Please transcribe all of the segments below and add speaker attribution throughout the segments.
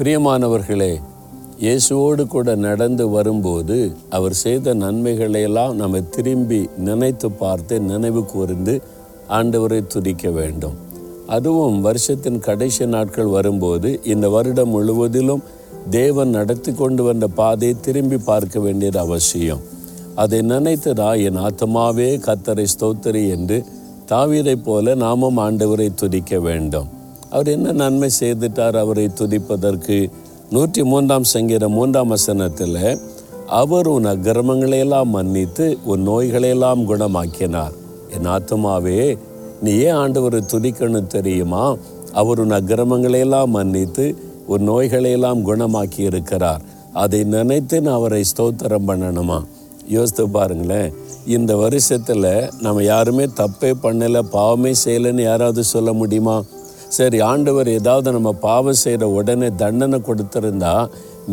Speaker 1: பிரியமானவர்களே இயேசுவோடு கூட நடந்து வரும்போது அவர் செய்த நன்மைகளையெல்லாம் நம்ம திரும்பி நினைத்து பார்த்து நினைவு கூர்ந்து ஆண்டவரை துதிக்க வேண்டும். அதுவும் வருஷத்தின் கடைசி நாட்கள் வரும்போது இந்த வருடம் முழுவதிலும் தேவன் நடத்தி கொண்டு வந்த பாதையை திரும்பி பார்க்க வேண்டியது அவசியம். அதை நினைத்ததா? என் ஆத்மாவே கத்தரை ஸ்தோத்திரி என்று தாவீரை போல நாமும் ஆண்டவரை துதிக்க வேண்டும். அவர் என்ன நன்மை செய்துட்டார் அவரை துதிப்பதற்கு? நூற்றி மூன்றாம் சங்கீதம் மூன்றாம் வசனத்தில் அவர் உன் அக்கிரமங்களையெல்லாம் மன்னித்து உன் நோய்களையெல்லாம் குணமாக்கினார். என் ஆத்மாவே நீ ஏன் ஆண்டவரை துதிக்கணும் தெரியுமா? அவர் உன் அக்கிரமங்களையெல்லாம் மன்னித்து உன் நோய்களையெல்லாம் குணமாக்கி இருக்கிறார் அதை நினைத்து நான் அவரை ஸ்தோத்திரம் பண்ணணுமா? யோசித்து பாருங்களேன். இந்த வருஷத்தில் நம்ம யாருமே தப்பே பண்ணலை பாவமே செய்யலைன்னு யாராவது சொல்ல முடியுமா? சரி ஆண்டவர் ஏதாவது நம்ம பாவம் செய்கிற உடனே தண்டனை கொடுத்துருந்தா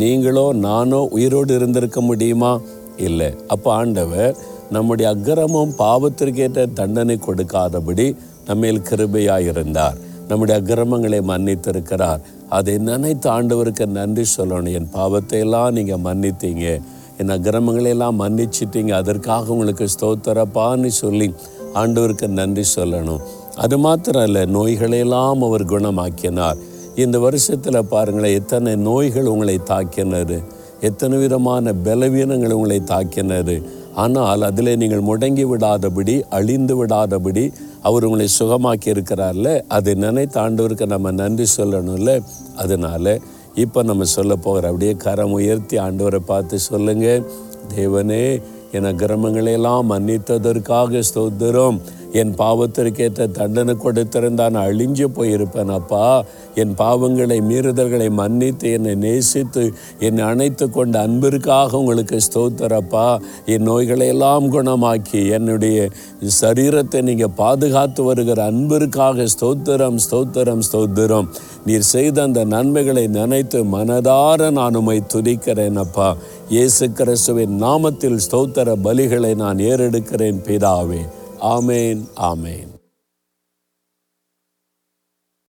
Speaker 1: நீங்களோ நானோ உயிரோடு இருந்திருக்க முடியுமா? இல்லை. அப்போ ஆண்டவர் நம்முடைய அக்கிரமம் பாவத்திற்கேற்ற தண்டனை கொடுக்காதபடி நம்மேல் கிருபையாக இருந்தார் நம்முடைய அக்கிரமங்களை மன்னித்திருக்கிறார். அதை நினைத்து ஆண்டவருக்கு நன்றி சொல்லணும். என் பாவத்தை எல்லாம் நீங்கள் மன்னித்தீங்க. என் அக்கிரமங்களையெல்லாம் மன்னிச்சிட்டீங்க. அதற்காக உங்களுக்கு ஸ்தோத்திரப்பான்னு சொல்லி ஆண்டவருக்கு நன்றி சொல்லணும். அது மாத்திரம் இல்லை நோய்களையெல்லாம் அவர் குணமாக்கினார். இந்த வருஷத்தில் பாருங்களேன் எத்தனை நோய்கள் உங்களை தாக்கினது எத்தனை விதமான பலவீனங்கள் உங்களை தாக்கினது. ஆனால் அதில் நீங்கள் முடங்கி விடாதபடி அழிந்து விடாதபடி அவர் உங்களை சுகமாக்கி இருக்கிறார்ல அதை நினைத்த ஆண்டவருக்கு நம்ம நன்றி சொல்லணும்ல. அதனால் இப்போ நம்ம சொல்ல போகிற அப்படியே கரம் உயர்த்தி ஆண்டவரை பார்த்து சொல்லுங்கள் தேவனே என கிரமங்களையெல்லாம் மன்னித்ததற்காக ஸ்தோத்திரம். என் பாவத்திற்கேற்ற தண்டனை கொடுத்திருந்தான் நான் அழிஞ்சு போயிருப்பேன் அப்பா. என் பாவங்களை மீறுதல்களை மன்னித்து என்னை நேசித்து என்னை அணைத்து கொண்ட அன்பிற்காக உங்களுக்கு ஸ்தோத்திரப்பா என் நோய்களை எல்லாம் குணமாக்கி என்னுடைய சரீரத்தை நீங்கள் பாதுகாத்து வருகிற அன்பிற்காக ஸ்தோத்திரம் ஸ்தோத்திரம் ஸ்தோத்திரம். நீர் செய்த அந்த நன்மைகளை நினைத்து மனதார நான் உமை துதிக்கிறேன் அப்பா. இயேசு கிறிஸ்துவின் நாமத்தில் ஸ்தோத்திர பலிகளை நான் ஏறெடுக்கிறேன் பிதாவே. ആമേൻ ആമേൻ